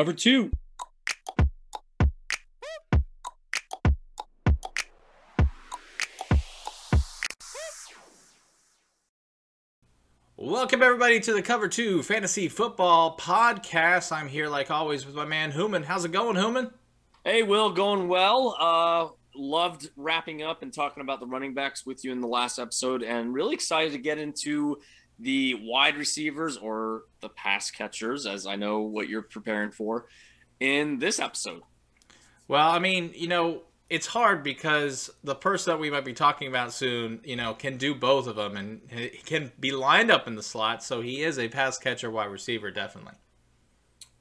Cover two. Welcome everybody to the Cover Two Fantasy Football Podcast. I'm here like always with my man Human. How's it going, Human? Hey, Will, going well. Uh, loved wrapping up and talking about the running backs with you in the last episode, and really excited to get into the wide receivers or the pass catchers, as I know what you're preparing for in this episode. Well, I mean, you know, it's hard because the person that we might be talking about soon, you know, can do both of them and he can be lined up in the slot. So he is a pass catcher, wide receiver, definitely.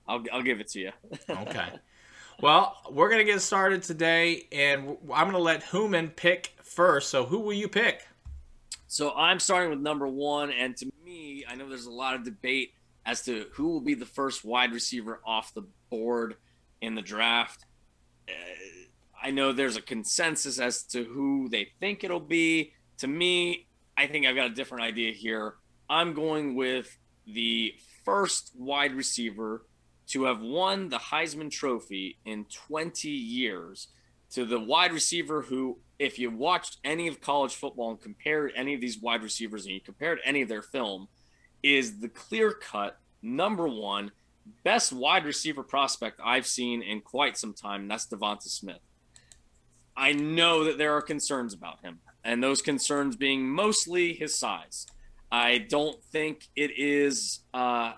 I'll, I'll give it to you. okay. Well, we're going to get started today, and I'm going to let Human pick first. So, who will you pick? So, I'm starting with number one. And to me, I know there's a lot of debate as to who will be the first wide receiver off the board in the draft. Uh, I know there's a consensus as to who they think it'll be. To me, I think I've got a different idea here. I'm going with the first wide receiver to have won the Heisman Trophy in 20 years to the wide receiver who, if you watched any of college football and compared any of these wide receivers and you compared any of their film, is the clear cut number one best wide receiver prospect I've seen in quite some time. And that's Devonta Smith. I know that there are concerns about him, and those concerns being mostly his size. I don't think it is uh,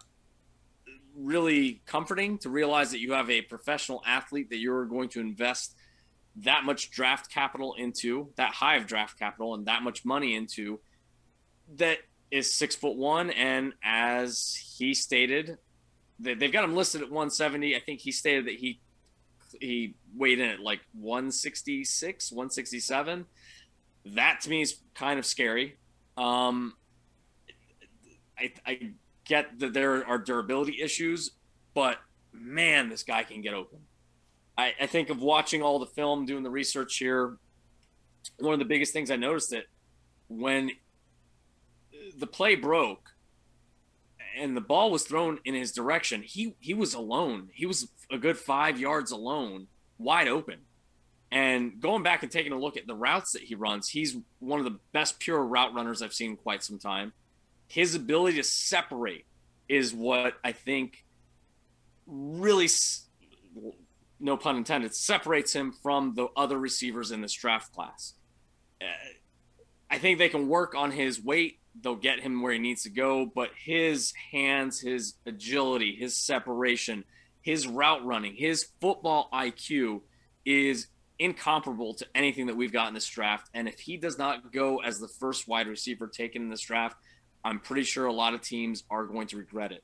really comforting to realize that you have a professional athlete that you're going to invest that much draft capital into, that high of draft capital, and that much money into, that is six foot one. And as he stated, they've got him listed at 170. I think he stated that he he weighed in at like 166, 167. That to me is kind of scary. Um, I, I get that there are durability issues, but man, this guy can get open. I, I think of watching all the film, doing the research here. One of the biggest things I noticed that when the play broke and the ball was thrown in his direction, he he was alone. He was a good five yards alone, wide open. And going back and taking a look at the routes that he runs, he's one of the best pure route runners I've seen in quite some time his ability to separate is what I think really, no pun intended, separates him from the other receivers in this draft class. Uh, I think they can work on his weight. They'll get him where he needs to go, but his hands, his agility, his separation, his route running, his football IQ is incomparable to anything that we've got in this draft. And if he does not go as the first wide receiver taken in this draft, I'm pretty sure a lot of teams are going to regret it.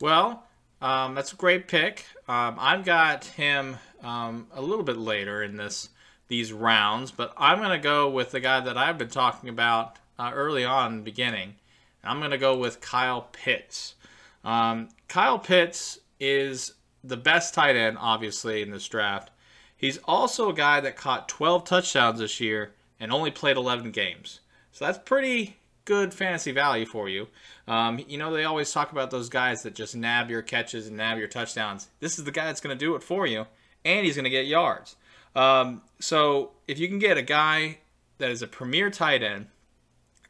Well, um, that's a great pick. Um, I've got him um, a little bit later in this these rounds, but I'm going to go with the guy that I've been talking about uh, early on in the beginning. I'm going to go with Kyle Pitts. Um, Kyle Pitts is the best tight end, obviously, in this draft. He's also a guy that caught 12 touchdowns this year and only played 11 games. So that's pretty good fantasy value for you. Um, you know, they always talk about those guys that just nab your catches and nab your touchdowns. This is the guy that's going to do it for you, and he's going to get yards. Um, so if you can get a guy that is a premier tight end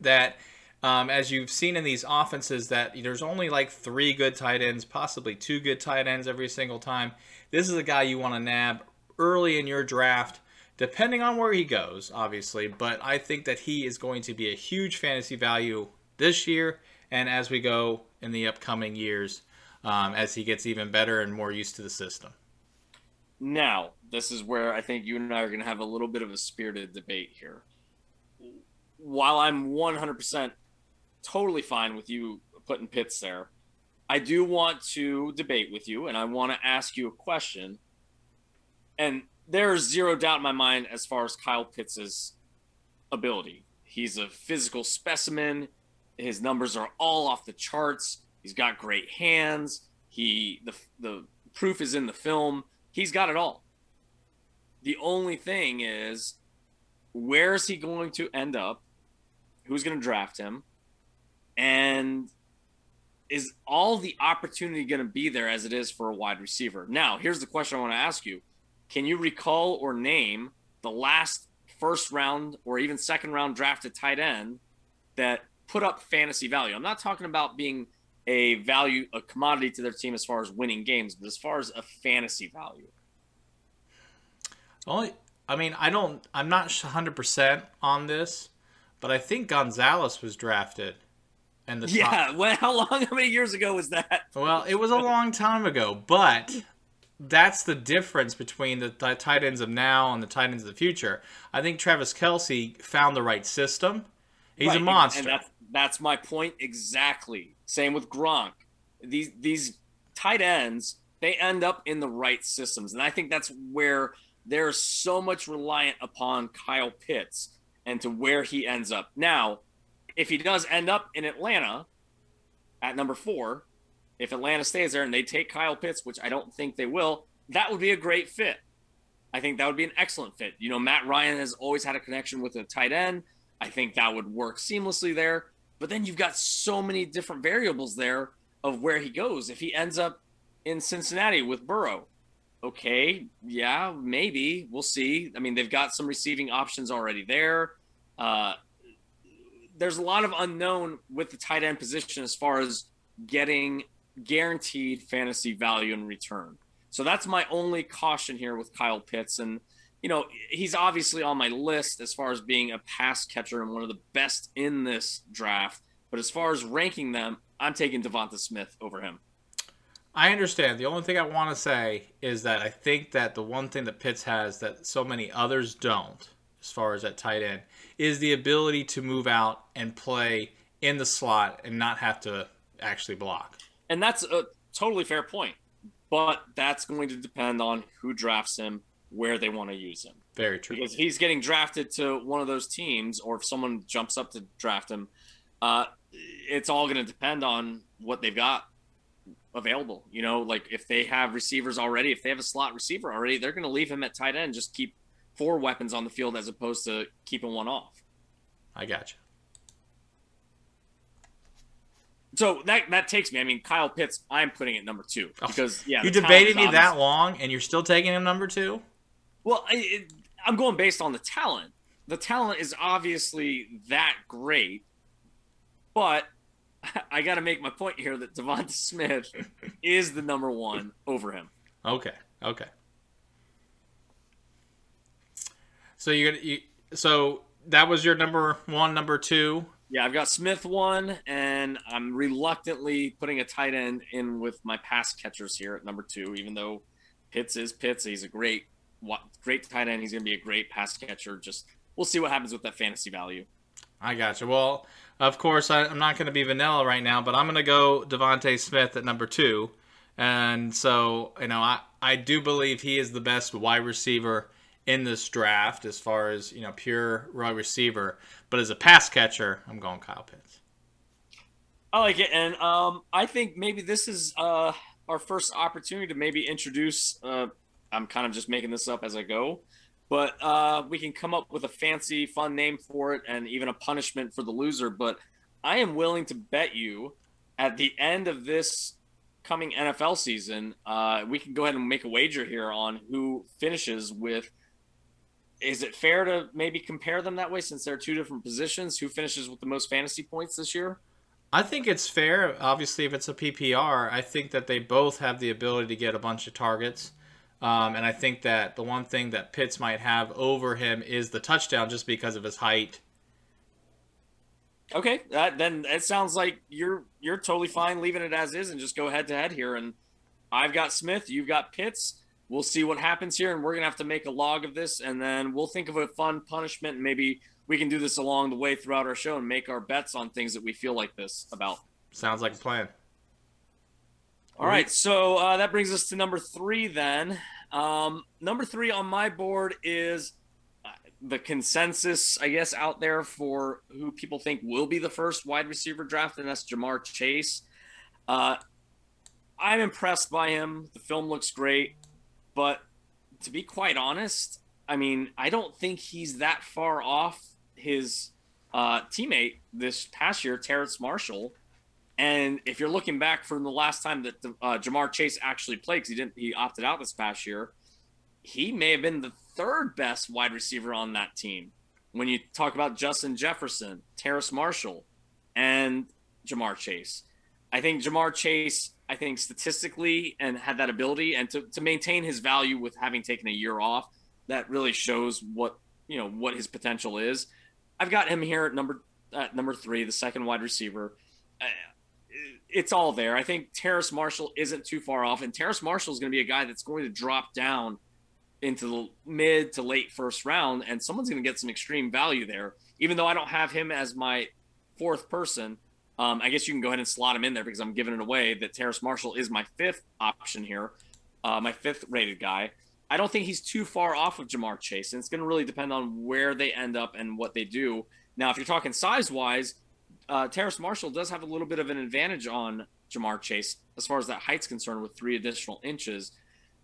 that um, as you've seen in these offenses that there's only like three good tight ends possibly two good tight ends every single time this is a guy you want to nab early in your draft depending on where he goes, obviously. But I think that he is going to be a huge fantasy value this year and as we go in the upcoming years um, as he gets even better and more used to the system. Now, this is where I think you and I are going to have a little bit of a spirited debate here. While I'm 100% totally fine with you putting Pitts there, I do want to debate with you and I want to ask you a question. And there's zero doubt in my mind as far as Kyle Pitts' ability. He's a physical specimen. His numbers are all off the charts. He's got great hands. He the the proof is in the film. He's got it all. The only thing is where is he going to end up? Who's going to draft him? And is all the opportunity going to be there as it is for a wide receiver? Now, here's the question I want to ask you: Can you recall or name the last first round or even second round drafted tight end that put up fantasy value? I'm not talking about being a value, a commodity to their team as far as winning games, but as far as a fantasy value. Only, I mean, I don't, I'm not 100% on this, but I think Gonzalez was drafted. And the yeah, top. well, how long, how many years ago was that? Well, it was a long time ago, but that's the difference between the tight ends of now and the tight ends of the future. I think Travis Kelce found the right system. He's right. a monster. And that's, that's my point exactly. Same with Gronk. These these tight ends, they end up in the right systems. And I think that's where they're so much reliant upon Kyle Pitts and to where he ends up. Now, if he does end up in Atlanta at number four, if Atlanta stays there and they take Kyle Pitts, which I don't think they will, that would be a great fit. I think that would be an excellent fit. You know, Matt Ryan has always had a connection with a tight end. I think that would work seamlessly there. But then you've got so many different variables there of where he goes. If he ends up in Cincinnati with Burrow, okay, yeah, maybe we'll see. I mean, they've got some receiving options already there. Uh, there's a lot of unknown with the tight end position as far as getting guaranteed fantasy value in return. So that's my only caution here with Kyle Pitts. And, you know, he's obviously on my list as far as being a pass catcher and one of the best in this draft. But as far as ranking them, I'm taking Devonta Smith over him. I understand. The only thing I want to say is that I think that the one thing that Pitts has that so many others don't, as far as at tight end, is the ability to move out and play in the slot and not have to actually block. And that's a totally fair point. But that's going to depend on who drafts him, where they want to use him. Very true. Because he's getting drafted to one of those teams, or if someone jumps up to draft him, uh, it's all going to depend on what they've got available. You know, like if they have receivers already, if they have a slot receiver already, they're going to leave him at tight end, just keep four weapons on the field as opposed to keeping one off. I got you. So that that takes me. I mean, Kyle Pitts, I'm putting it number two oh. because yeah, you debated me that long, and you're still taking him number two. Well, I, I'm going based on the talent. The talent is obviously that great, but I got to make my point here that Devonta Smith is the number one over him. Okay. Okay. So you're gonna you, so that was your number one, number two. Yeah, I've got Smith one, and I'm reluctantly putting a tight end in with my pass catchers here at number two. Even though Pitts is Pitts, he's a great, great tight end. He's going to be a great pass catcher. Just we'll see what happens with that fantasy value. I got you. Well, of course, I, am not going to be vanilla right now, but I'm going to go Devonta Smith at number two, and so you know I I do believe he is the best wide receiver in this draft as far as you know pure wide receiver. But as a pass catcher, I'm going Kyle Pitts. I like it, and um, I think maybe this is uh, our first opportunity to maybe introduce. Uh, I'm kind of just making this up as I go but uh, we can come up with a fancy, fun name for it and even a punishment for the loser. But I am willing to bet you at the end of this coming NFL season, uh, we can go ahead and make a wager here on who finishes with. Is it fair to maybe compare them that way since they're two different positions? Who finishes with the most fantasy points this year? I think it's fair. Obviously, if it's a PPR, I think that they both have the ability to get a bunch of targets. Um, and I think that the one thing that Pitts might have over him is the touchdown just because of his height. Okay, that, then it sounds like you're you're totally fine leaving it as is and just go head to head here. And I've got Smith, you've got Pitts. We'll see what happens here, and we're gonna have to make a log of this, and then we'll think of a fun punishment, and maybe we can do this along the way throughout our show and make our bets on things that we feel like this about. Sounds like a plan. All right, so uh, that brings us to number three. Then um, number three on my board is uh, the consensus, I guess, out there for who people think will be the first wide receiver draft, and that's Ja'Marr Chase. Uh, I'm impressed by him. The film looks great, but to be quite honest, I mean, I don't think he's that far off his uh, teammate this past year, Terrace Marshall. And if you're looking back from the last time that uh, Ja'Marr Chase actually played, because he didn't, he opted out this past year, he may have been the third best wide receiver on that team. When you talk about Justin Jefferson, Terrace Marshall, and Ja'Marr Chase, I think Ja'Marr Chase, I think statistically and had that ability and to, to maintain his value with having taken a year off, that really shows what you know what his potential is. I've got him here at number at number three, the second wide receiver. Uh, it's all there. I think Terrace Marshall isn't too far off, and Terrace Marshall is going to be a guy that's going to drop down into the mid to late first round, and someone's going to get some extreme value there. Even though I don't have him as my fourth person, um, I guess you can go ahead and slot him in there because I'm giving it away that Terrace Marshall is my fifth option here, uh, my fifth rated guy. I don't think he's too far off of Ja'Marr Chase, and it's going to really depend on where they end up and what they do. Now, if you're talking size wise, uh, Terrace Marshall does have a little bit of an advantage on Ja'Marr Chase as far as that height's concerned with three additional inches.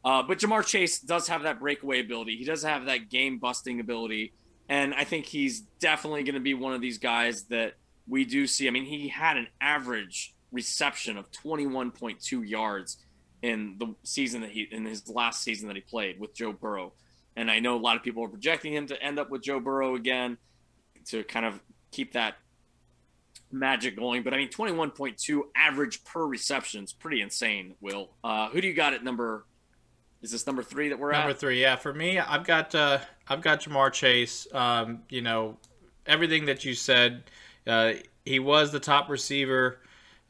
Uh, but Ja'Marr Chase does have that breakaway ability. He does have that game busting ability. And I think he's definitely going to be one of these guys that we do see. I mean, he had an average reception of 21.2 yards in the season that he in his last season that he played with Joe Burrow. And I know a lot of people are projecting him to end up with Joe Burrow again to kind of keep that magic going. But I mean, 21.2 average per reception is pretty insane, Will. Uh, who do you got at number? Is this number three that we're number at? Number three, yeah. For me, I've got uh, I've got Ja'Marr Chase. Um, you know, everything that you said. Uh, he was the top receiver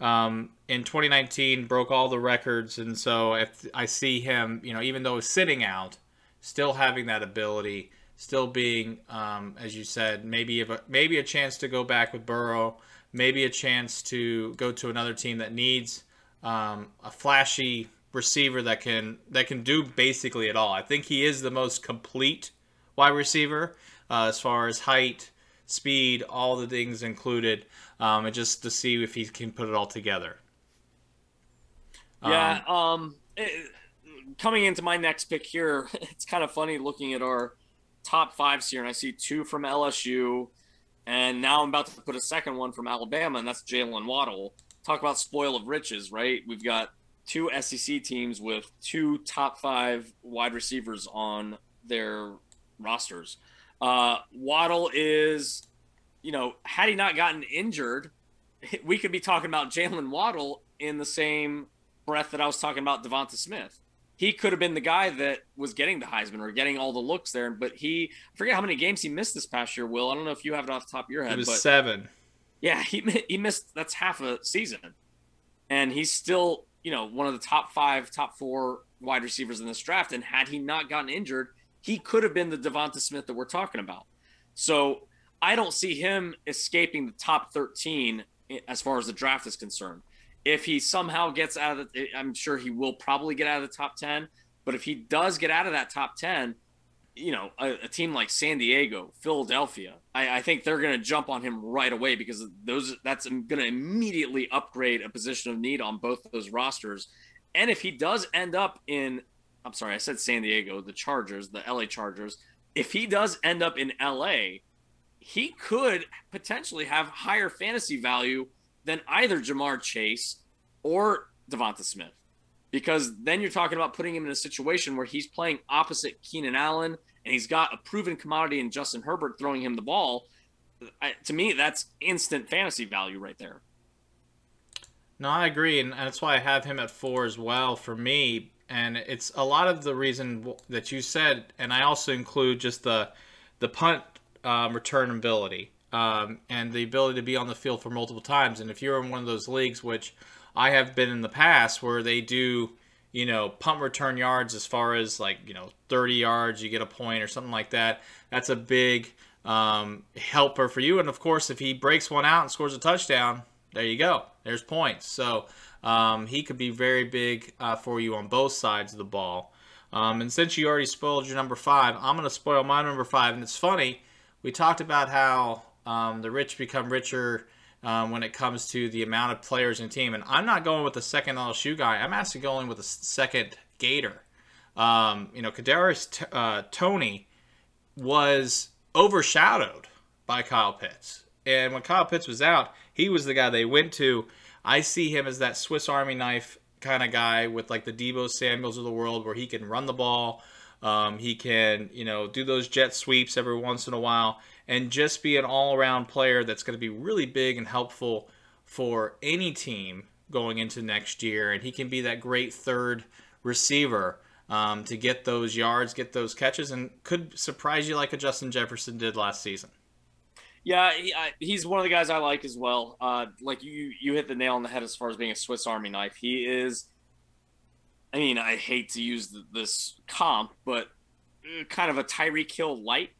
um, in 2019, broke all the records, and so if I see him, you know, even though he's sitting out, still having that ability, still being, um, as you said, maybe a, maybe a chance to go back with Burrow, maybe a chance to go to another team that needs um, a flashy receiver that can that can do basically it all. I think he is the most complete wide receiver uh, as far as height, speed, all the things included, um, and just to see if he can put it all together. Yeah. Um, um it, coming into my next pick here, it's kind of funny looking at our top fives here, and I see two from LSU, and now I'm about to put a second one from Alabama, and that's Jalen Waddle. Talk about spoil of riches, right? We've got two SEC teams with two top five wide receivers on their rosters. Uh, Waddle is, you know, had he not gotten injured, we could be talking about Jalen Waddle in the same breath that I was talking about Devonta Smith. He could have been the guy that was getting the Heisman or getting all the looks there, but he I forget how many games he missed this past year. Will I don't know if you have it off the top of your head. It was seven. Yeah, he he missed that's half a season, and he's still you know one of the top five, top four wide receivers in this draft. And had he not gotten injured, he could have been the Devonta Smith that we're talking about. So I don't see him escaping the top 13 as far as the draft is concerned. If he somehow gets out of the, I'm sure he will probably get out of the top 10. But if he does get out of that top 10, you know, a, a team like San Diego, Philadelphia, I, I think they're going to jump on him right away because those that's going to immediately upgrade a position of need on both those rosters. And if he does end up in I'm sorry, I said San Diego, the Chargers, the LA Chargers. If he does end up in LA, he could potentially have higher fantasy value than either Ja'Marr Chase or Devonta Smith. Because then you're talking about putting him in a situation where he's playing opposite Keenan Allen and he's got a proven commodity in Justin Herbert throwing him the ball. I, to me, that's instant fantasy value right there. No, I agree, and that's why I have him at four as well. For me, and it's a lot of the reason that you said, and I also include just the the punt um, return ability um, and the ability to be on the field for multiple times. And if you're in one of those leagues, which I have been in the past, where they do, you know, punt return yards as far as like you know 30 yards, you get a point or something like that. That's a big um, helper for you. And of course, if he breaks one out and scores a touchdown, there you go. There's points. So um, he could be very big uh, for you on both sides of the ball. Um, and since you already spoiled your number five, I'm going to spoil my number five. And it's funny, we talked about how um, the rich become richer um, when it comes to the amount of players in team. And I'm not going with the second LSU guy. I'm actually going with the second Gator. Um, you know, Kadarius T- uh, Toney was overshadowed by Kyle Pitts. And when Kyle Pitts was out, he was the guy they went to I see him as that Swiss Army knife kind of guy with like the Deebo Samuels of the world, where he can run the ball, um, he can you know do those jet sweeps every once in a while, and just be an all-around player that's going to be really big and helpful for any team going into next year. And he can be that great third receiver. Um, to get those yards, get those catches, and could surprise you like a Justin Jefferson did last season. Yeah, he, I, he's one of the guys I like as well. Uh, like you, you hit the nail on the head as far as being a Swiss Army knife. He is. I mean, I hate to use this comp, but uh, kind of a Tyreek Hill light,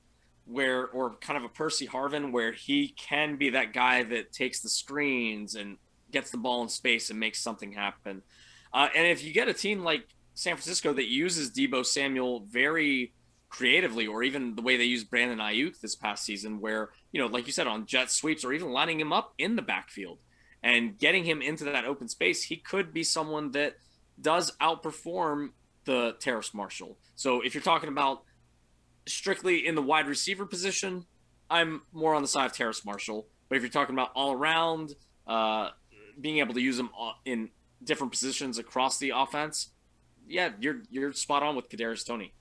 where or kind of a Percy Harvin, where he can be that guy that takes the screens and gets the ball in space and makes something happen. Uh, and if you get a team like San Francisco that uses Deebo Samuel very creatively, or even the way they used Brandon Aiyuk this past season, where you know, like you said, on jet sweeps, or even lining him up in the backfield and getting him into that open space, he could be someone that does outperform the Terrace Marshall. So if you're talking about strictly in the wide receiver position, I'm more on the side of Terrace Marshall. But if you're talking about all around, uh, being able to use them in different positions across the offense, yeah, you're you're spot on with Kadarius Toney.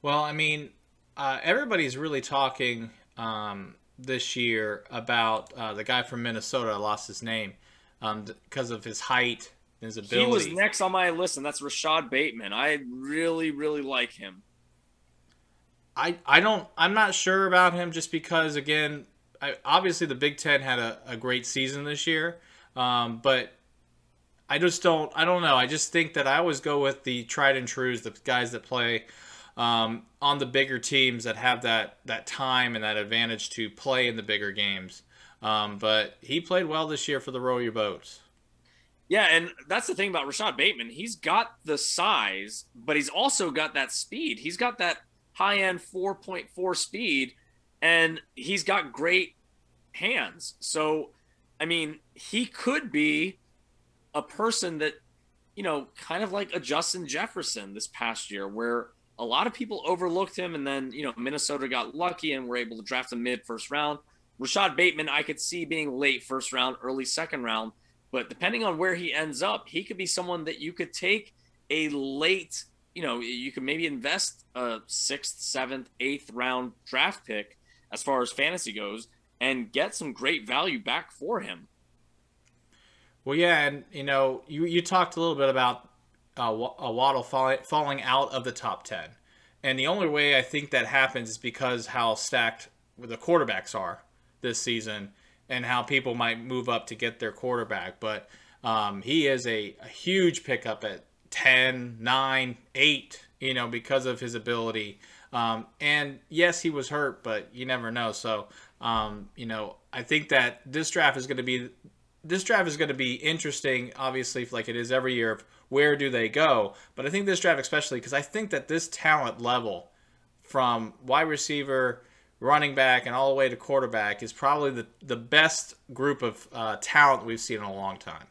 Well, I mean, uh, everybody's really talking um, this year about uh, the guy from Minnesota. I lost his name um, because of his height and his ability. He was next on my list, and that's Rashod Bateman. I really, really like him. I, I don't I'm not sure about him just because again I, obviously the Big Ten had a, a great season this year, um, but I just don't I don't know I just think that I always go with the tried and trues the guys that play um, on the bigger teams that have that that time and that advantage to play in the bigger games. Um, but he played well this year for the row your boats. Yeah, and that's the thing about Rashod Bateman. He's got the size, but he's also got that speed. He's got that high end 4.4 speed, and he's got great hands. So, I mean, he could be a person that, you know, kind of like a Justin Jefferson this past year, where a lot of people overlooked him, and then you know Minnesota got lucky and were able to draft him mid first round. Rashod Bateman, I could see being late first round, early second round, but depending on where he ends up, he could be someone that you could take a late. You know, you could maybe invest a sixth, seventh, eighth round draft pick as far as fantasy goes, and get some great value back for him. Well, yeah, and you know, you you talked a little bit about uh, Waddle fall, falling out of the top 10. And the only way I think that happens is because how stacked the quarterbacks are this season and how people might move up to get their quarterback. But um, he is a, a, huge pickup at 10, 9, 8, you know, because of his ability. Um, and yes, he was hurt, but you never know. So, um, you know, I think that this draft is going to be this draft is going to be interesting, obviously, like it is every year. Of where do they go? But I think this draft, especially because I think that this talent level, from wide receiver, running back, and all the way to quarterback, is probably the the best group of uh, talent we've seen in a long time.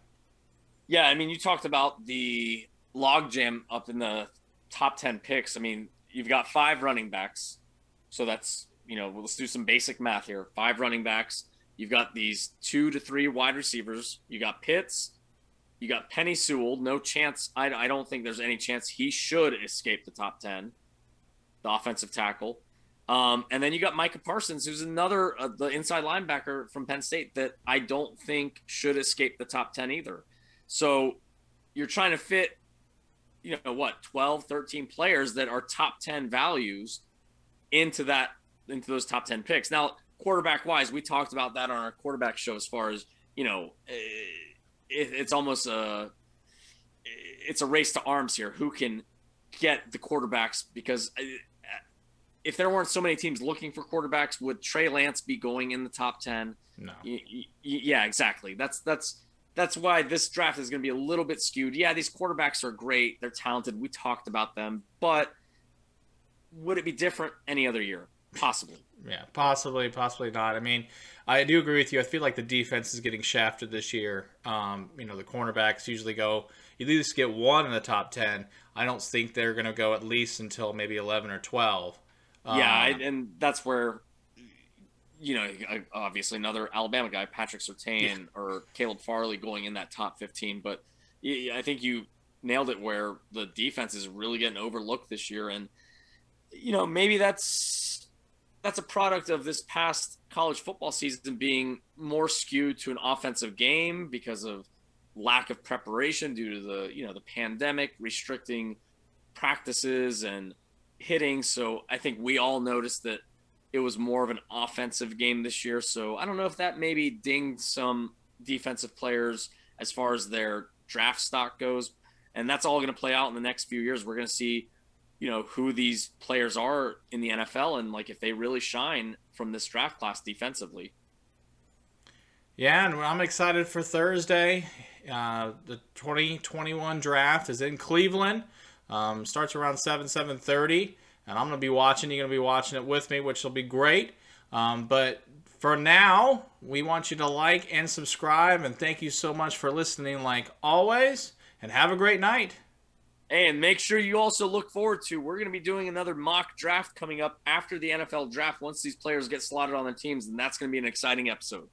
Yeah, I mean, you talked about the logjam up in the top ten picks. I mean, you've got five running backs, so that's you know, let's do some basic math here. Five running backs You've got these two to three wide receivers. You got Pitts. You got Penei Sewell. No chance. I, I don't think there's any chance he should escape the top 10, the offensive tackle. Um, and then you got Micah Parsons, who's another uh, the inside linebacker from Penn State that I don't think should escape the top 10 either. So you're trying to fit, you know, what, 12, 13 players that are top 10 values into that, into those top 10 picks. Now, quarterback wise, we talked about that on our quarterback show. As far as you know, eh, it, it's almost a it's a race to arms here. Who can get the quarterbacks? Because eh, if there weren't so many teams looking for quarterbacks, would Trey Lance be going in the top ten? No. Yeah, exactly. That's that's that's why this draft is going to be a little bit skewed. Yeah, these quarterbacks are great. They're talented. We talked about them, but would it be different any other year? Possibly. Yeah, possibly, possibly not. I mean, I do agree with you. I feel like the defense is getting shafted this year. Um, you know, the cornerbacks usually go, you at least get one in the top 10. I don't think they're going to go at least until maybe 11 or 12. Um, yeah, and that's where you know, obviously another Alabama guy, Patrick Surtain yeah. or Caleb Farley going in that top 15. But I think you nailed it where the defense is really getting overlooked this year. And, you know, maybe that's that's a product of this past college football season being more skewed to an offensive game because of lack of preparation due to the, you know, the pandemic restricting practices and hitting. So I think we all noticed that it was more of an offensive game this year. So I don't know if that maybe dinged some defensive players as far as their draft stock goes. And that's all going to play out in the next few years. We're going to see, you know, who these players are in the NFL and like if they really shine from this draft class defensively. Yeah, and I'm excited for Thursday. Uh, the 2021 draft is in Cleveland. Um, starts around 7 7:30 and I'm going to be watching. You're going to be watching it with me, which will be great. Um, but for now, we want you to like and subscribe, and thank you so much for listening, like always, and have a great night. And make sure you also look forward to we're going to be doing another mock draft coming up after the NFL draft. Once these players get slotted on their teams, and that's going to be an exciting episode.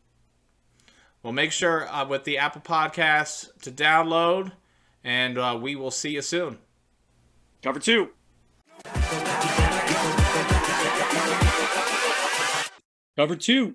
Well, make sure uh, with the Apple Podcasts to download, and uh, we will see you soon. Cover two. Cover two.